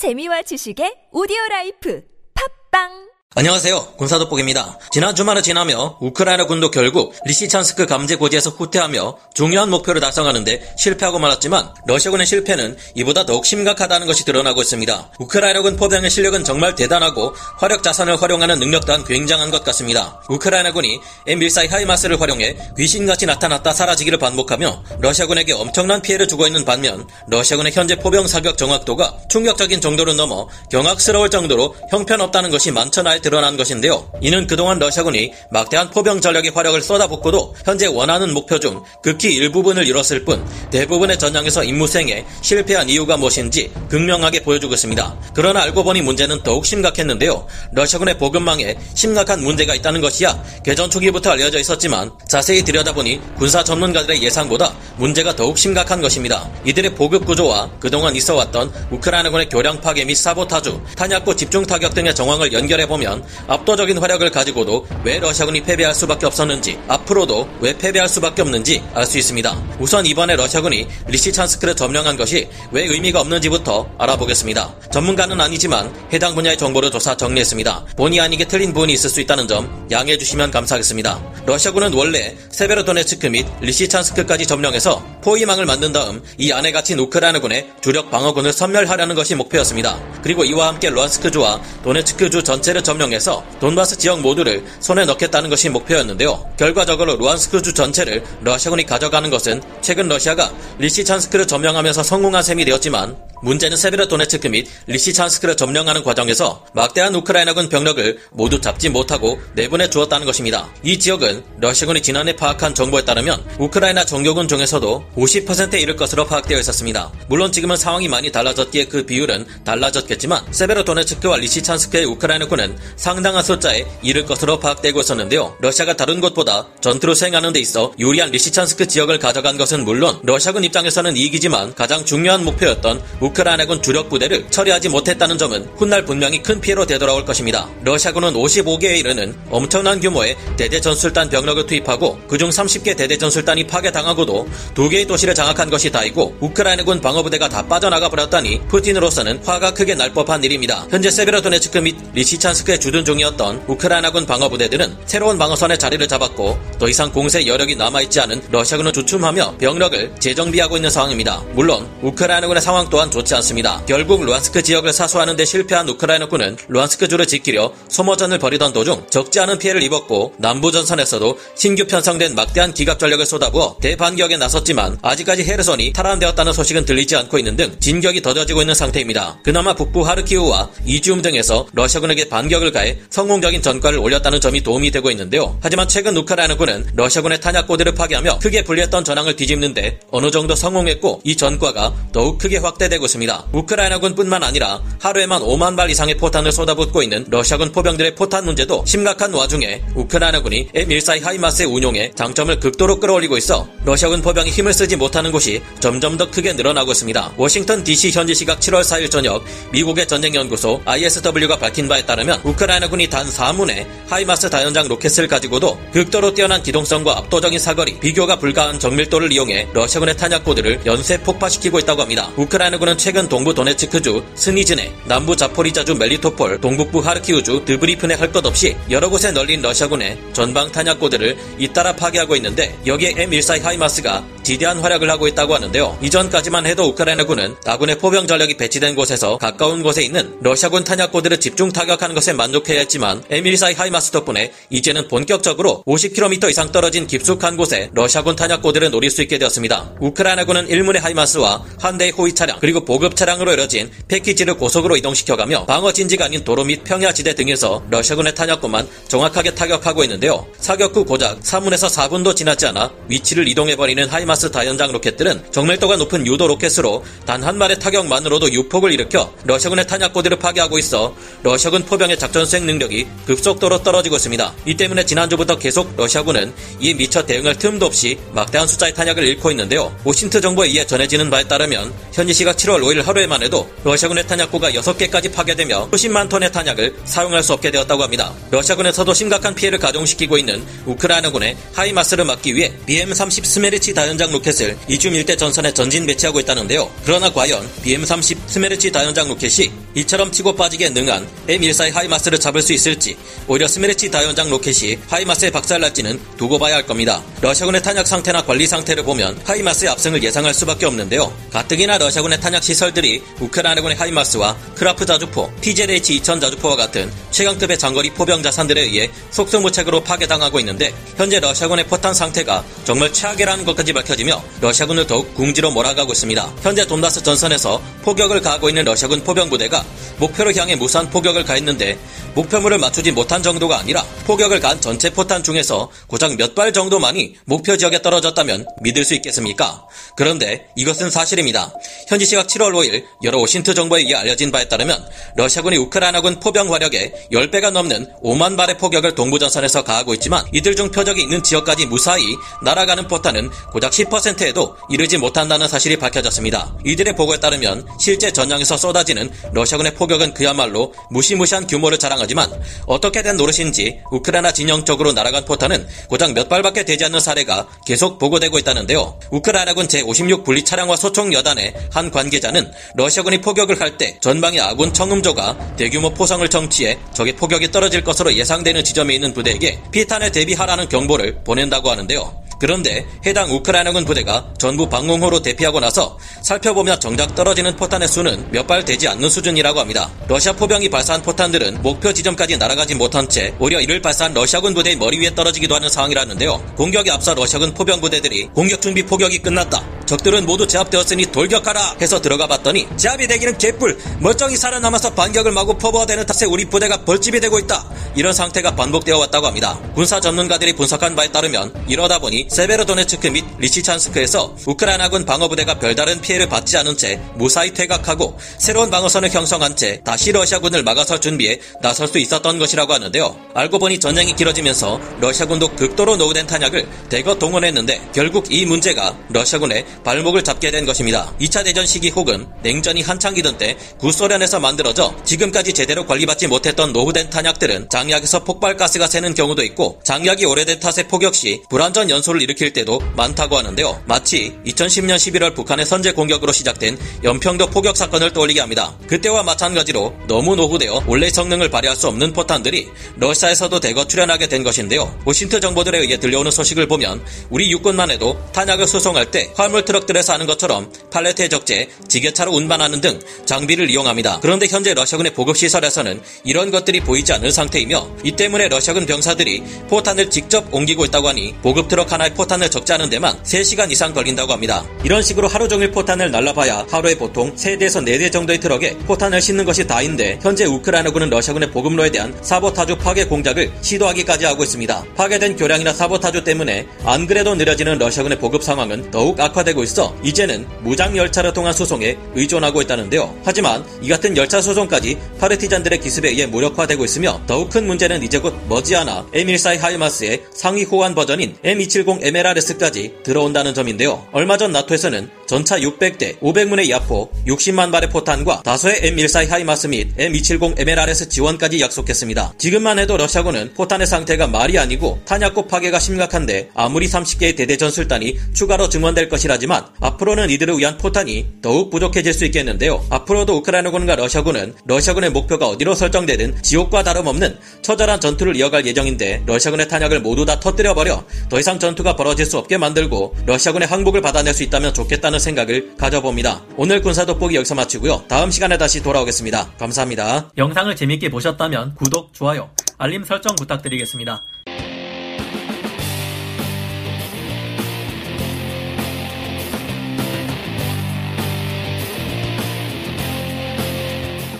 재미와 지식의 오디오 라이프. 팟빵 안녕하세요. 군사돋보기입니다. 지난 주말을 지나며 우크라이나 군도 결국 리시찬스크 감지 고지에서 후퇴하며 중요한 목표를 달성하는데 실패하고 말았지만 러시아군의 실패는 이보다 더욱 심각하다는 것이 드러나고 있습니다. 우크라이나군 포병의 실력은 정말 대단하고 화력 자산을 활용하는 능력 또한 굉장한 것 같습니다. 우크라이나군이 M142 하이마스를 활용해 귀신같이 나타났다 사라지기를 반복하며 러시아군에게 엄청난 피해를 주고 있는 반면 러시아군의 현재 포병 사격 정확도가 충격적인 정도를 넘어 경악스러울 정도로 형편없다는 것이 만천하에 드러난 것인데요. 이는 그동안 러시아군이 막대한 포병 전력의 화력을 쏟아붓고도 현재 원하는 목표 중 극히 일부분을 이뤘을 뿐 대부분의 전장에서 임무 수행에 실패한 이유가 무엇인지 극명하게 보여주고 있습니다. 그러나 알고 보니 문제는 더욱 심각했는데요. 러시아군의 보급망에 심각한 문제가 있다는 것이야 개전 초기부터 알려져 있었지만 자세히 들여다보니 군사 전문가들의 예상보다 문제가 더욱 심각한 것입니다. 이들의 보급 구조와 그동안 있어왔던 우크라이나군의 교량 파괴 및 사보타주, 탄약고 집중 타격 등의 정황을 연결해보면 보면 압도적인 화력을 가지고도 왜 러시아군이 패배할 수밖에 없었는지 앞 으로도 왜 패배할 수밖에 없는지 알 수 있습니다. 우선 이번에 러시아군이 리시찬스크를 점령한 것이 왜 의미가 없는지부터 알아보겠습니다. 전문가는 아니지만 해당 분야의 정보를 조사 정리했습니다. 본의 아니게 틀린 부분이 있을 수 있다는 점 양해해 주시면 감사하겠습니다. 러시아군은 원래 세베로도네츠크 및 리시찬스크까지 점령해서 포위망을 만든 다음 이 안에 갇힌 우크라이나군의 주력 방어군을 섬멸하려는 것이 목표였습니다. 그리고 이와 함께 루한스크주와 도네츠크주 전체를 점령 점령해서 돈바스 지역 모두를 손에 넣겠다는 것이 목표였는데요. 결과적으로 루한스크주 전체를 러시아군이 가져가는 것은 최근 러시아가 리시찬스크를 점령하면서 성공한 셈이 되었지만 문제는 세베르도네츠크 및 리시찬스크를 점령하는 과정에서 막대한 우크라이나군 병력을 모두 잡지 못하고 내보내 주었다는 것입니다. 이 지역은 러시아군이 지난해 파악한 정보에 따르면 우크라이나 정규군 중에서도 50%에 이를 것으로 파악되어 있었습니다. 물론 지금은 상황이 많이 달라졌기에 그 비율은 달라졌겠지만 세베르도네츠크와 리시찬스크의 우크라이나군은 상당한 숫자에 이를 것으로 파악되고 있었는데요. 러시아가 다른 곳보다 전 투를 수행하는 데 있어 유리한 리시찬스크 지역을 가져간 것은 물론 러시아군 입장에서는 이익이지만 가장 중요한 목표였던 우크라이나군 주력 부대를 처리하지 못했다는 점은 훗날 분명히 큰 피해로 되돌아올 것입니다. 러시아군은 55개에 이르는 엄청난 규모의 대대 전술단 병력을 투입하고 그중 30개 대대 전술단이 파괴당하고도 두 개의 도시를 장악한 것이 다이고 우크라이나군 방어부대가 다 빠져나가 버렸다니 푸틴으로서는 화가 크게 날 법한 일입니다. 현재 세베로도네츠크 및 리시찬스크에 주둔 중이었던 우크라이나군 방어부대들은 새로운 방어선에 자리를 잡았고 더 이상 공세 여력이 남아있지 않은 러시아군을 주춤하며 병력을 재정비하고 있는 상황입니다. 물론 우크라이나군의 상황 또한 좋지 않습니다. 결국 루안스크 지역을 사수하는 데 실패한 우크라이나군은 루안스크주를 지키려 소모전을 벌이던 도중 적지 않은 피해를 입었고 남부 전선에서도 신규 편성된 막대한 기갑 전력을 쏟아부어 대반격에 나섰지만 아직까지 헤르손이 탈환되었다는 소식은 들리지 않고 있는 등 진격이 더뎌지고 있는 상태입니다. 그나마 북부 하르키우와 이지움 등에서 러시아군에게 반격을 가해 성공적인 전과를 올렸다는 점이 도움이 되고 있는데요. 하지만 최근 우크라이나군은 러시아군의 탄약고대를 파괴하며 크게 불리했던 전황을 뒤집는데 어느 정도 성공했고 이 전과가 더욱 크게 확대되고 있습니다. 우크라이나군뿐만 아니라 하루에만 5만 발 이상의 포탄을 쏟아붓고 있는 러시아군 포병들의 포탄 문제도 심각한 와중에 우크라이나군이 M14 하이마스의 운용에 장점을 극도로 끌어올리고 있어 러시아군 포병이 힘을 쓰지 못하는 곳이 점점 더 크게 늘어나고 있습니다. 워싱턴 DC 현지 시각 7월 4일 저녁 미국의 전쟁연구소 ISW가 밝힌 바에 따르면 우크라이나군이 단 4문의 하이마스 다연장 로켓을 가지고도 극도로 뛰어난 기동성과 압도적인 사거리, 비교가 불가한 정밀도를 이용해 러시아군의 탄약고들을 연쇄 폭파시키고 있다고 합니다. 우크라이나군은 최근 동부 도네츠크주 스니즈네, 남부 자포리자주 멜리토폴, 동북부 하르키우주 드보리치네 할 것 없이 여러 곳에 널린 러시아군의 전방 탄약고들을 잇따라 파괴하고 있는데 여기에 M14 하이마스가 지대한 활약을 하고 있다고 하는데요. 이전까지만 해도 우크라이나군은 아군의 포병 전력이 배치된 곳에서 가까운 곳에 있는 러시아군 탄약고들을 집중 타격하는 것에 만족해야 했지만 M14 하이마스 덕분에 이제는 본격적으로 50km 이상 떨어진 깊숙한 곳에 러시아군 탄약고들을 노릴 수 있게 되었습니다. 우크라이나군은 1문의 하이마스와 한 대의 호위 차량 그리고 보급 차량으로 이뤄진 패키지를 고속으로 이동시켜가며 방어 진지가 아닌 도로 및 평야 지대 등에서 러시아군의 탄약고만 정확하게 타격하고 있는데요. 사격 후 고작 3분에서 4분도 지나지 않아 위치를 이동해버리는 하이마스 다연장 로켓들은 정밀도가 높은 유도 로켓으로 단 한 발의 타격만으로도 유폭을 일으켜 러시아군의 탄약고들을 파괴하고 있어 러시아군 포병의 작전 수행 능력이 급속도로 떨어지고 있습니다. 이 때문에 지난주부터 계속 러시아군은 이 미처 대응할 틈도 없이 막대한 숫자의 탄약을 잃고 있는데요. OSINT 정보에 의해 전해지는 바에 따르면 현지 시각 7월 5일 하루에만 해도 러시아군의 탄약고가 6개까지 파괴되며 수십만 톤의 탄약을 사용할 수 없게 되었다고 합니다. 러시아군에서도 심각한 피해를 가중시키고 있는 우크라이나군의 하이마스를 막기 위해 BM-30 스메르치 다연장 다연장 로켓을 이줌 일대 전선에 전진 배치하고 있다는데요. 그러나 과연 BM-30 스메르치 다연장 로켓이 이처럼 치고 빠지기에 능한 M14 하이마스를 잡을 수 있을지 오히려 스메르치 다연장 로켓이 하이마스에 박살날지는 두고 봐야 할 겁니다. 러시아군의 탄약 상태나 관리 상태를 보면 하이마스의 압승을 예상할 수밖에 없는데요. 가뜩이나 러시아군의 탄약 시설들이 우크라이나군의 하이마스와 크라프 자주포, PZH-2000 자주포와 같은 최강급의 장거리 포병 자산들에 의해 속수무책으로 파괴당하고 있는데 현재 러시아군의 포탄 상태가 정말 최악이라는 것까지 밝혀지며 러시아군을 더욱 궁지로 몰아가고 있습니다. 현재 돈바스 전선에서 포격을 가하고 있는 러시아군 포병 부대가 목표를 향해 무수한 포격을 가했는데 목표물을 맞추지 못한 정도가 아니라 포격을 가한 전체 포탄 중에서 고작 몇 발 정도만이 목표 지역에 떨어졌다면 믿을 수 있겠습니까? 그런데 이것은 사실입니다. 현지 시각 7월 5일 여러 OSINT 정보에 의해 알려진 바에 따르면 러시아군이 우크라이나군 포병 화력의 10배가 넘는 5만 발의 포격을 동부전선에서 가하고 있지만 이들 중 표적이 있는 지역까지 무사히 날아가는 포탄은 고작 10%에도 이르지 못한다는 사실이 밝혀졌습니다. 이들의 보고에 따르면 실제 전장에서 쏟아지는 러시아군의 포격은 그야말로 무시무시한 규모를 자랑하지만 어떻게 된 노릇인지 우크라이나 진영 쪽으로 날아간 포탄은 고작 몇 발밖에 되지 않는 사례가 계속 보고되고 있다는데요. 우크라이나군 제56 분리 차량화 소총 여단의 한 관계자는 러시아군이 포격을 할 때 전방의 아군 청음조가 대규모 포성을 청취해 적의 포격이 떨어질 것으로 예상되는 지점에 있는 부대에게 피탄에 대비하라는 경보를 보낸다고 하는데요. 그런데 해당 우크라이나군 부대가 전부 방공호로 대피하고 나서 살펴보면 정작 떨어지는 포탄의 수는 몇 발 되지 않는 수준이라고 합니다. 러시아 포병이 발사한 포탄들은 목표 지점까지 날아가지 못한 채 오히려 이를 발사한 러시아군 부대의 머리 위에 떨어지기도 하는 상황이라는데요. 공격에 앞서 러시아군 포병 부대들이 공격 준비 포격이 끝났다. 적들은 모두 제압되었으니 돌격하라 해서 들어가 봤더니 제압이 되기는 개뿔 멀쩡히 살아남아서 반격을 마구 퍼부어대는 탓에 우리 부대가 벌집이 되고 있다. 이런 상태가 반복되어 왔다고 합니다. 군사 전문가들이 분석한 바에 따르면 이러다 보니 세베로도네츠크 및 리시찬스크에서 우크라이나군 방어부대가 별다른 피해를 받지 않은 채 무사히 퇴각하고 새로운 방어선을 형성한 채 다시 러시아군을 막아설 준비에 나설 수 있었던 것이라고 하는데요. 알고 보니 전쟁이 길어지면서 러시아군도 극도로 노후된 탄약을 대거 동원했는데 결국 이 문제가 러시아군의 발목을 잡게 된 것입니다. 2차 대전 시기 혹은 냉전이 한창이던 때 구소련에서 만들어져 지금까지 제대로 관리받지 못했던 노후된 탄약들은 장약에서 폭발가스가 새는 경우도 있고 장약이 오래된 탓에 포격 시 불안전 연소를 일으킬 때도 많다고 하는데요. 마치 2010년 11월 북한의 선제 공격으로 시작된 연평도 포격 사건을 떠올리게 합니다. 그때와 마찬가지로 너무 노후되어 원래 성능을 발휘할 수 없는 포탄들이 러시아에서도 대거 출현하게 된 것인데요. 오신트 정보들에 의해 들려오는 소식을 보면 우리 육군만 해도 탄약을 수송할 때 화물 트럭들에서 하는 것처럼 팔레트에 적재, 지게차로 운반하는 등 장비를 이용합니다. 그런데 현재 러시아군의 보급 시설에서는 이런 것들이 보이지 않는 상태이며 이 때문에 러시아군 병사들이 포탄을 직접 옮기고 있다고 하니 보급 트럭 하나에 포탄을 적재하는 데만 3시간 이상 걸린다고 합니다. 이런 식으로 하루 종일 포탄을 날라봐야 하루에 보통 3대에서 4대 정도의 트럭에 포탄을 싣는 것이 다인데 현재 우크라이나군은 러시아군의 보급로에 대한 사보타주 파괴 공작을 시도하기까지 하고 있습니다. 파괴된 교량이나 사보타주 때문에 안 그래도 느려지는 러시아군의 보급 상황은 더욱 악화되고 있어 이제는 무장 열차를 통한 수송에 의존하고 있다는데요. 하지만 이 같은 열차 수송까지 파르티잔들의 기습에 의해 무력화되고 있으며 더욱 큰 문제는 이제 곧 머지않아 M14 하이마스의 상위 호환 버전인 M270 MLRS까지 들어온다는 점인데요. 얼마 전 나토에서는 전차 600대, 500문의 야포, 60만 발의 포탄과 다수의 M14 하이마스 및 M270 MLRS 지원까지 약속했습니다. 지금만 해도 러시아군은 포탄의 상태가 말이 아니고 탄약고 파괴가 심각한데 아무리 30개의 대대 전술단이 추가로 증원될 것이라 지만 앞으로는 이들을 위한 포탄이 더욱 부족해질 수 있겠는데요. 앞으로도 우크라이나군과 러시아군은 러시아군의 목표가 어디로 설정되든 지옥과 다름없는 처절한 전투를 이어갈 예정인데 러시아군의 탄약을 모두 다 터뜨려버려 더 이상 전투가 벌어질 수 없게 만들고 러시아군의 항복을 받아낼 수 있다면 좋겠다는 생각을 가져봅니다. 오늘 군사 돋보기 여기서 마치고요. 다음 시간에 다시 돌아오겠습니다. 감사합니다. 영상을 재밌게 보셨다면 구독, 좋아요, 알림 설정 부탁드리겠습니다.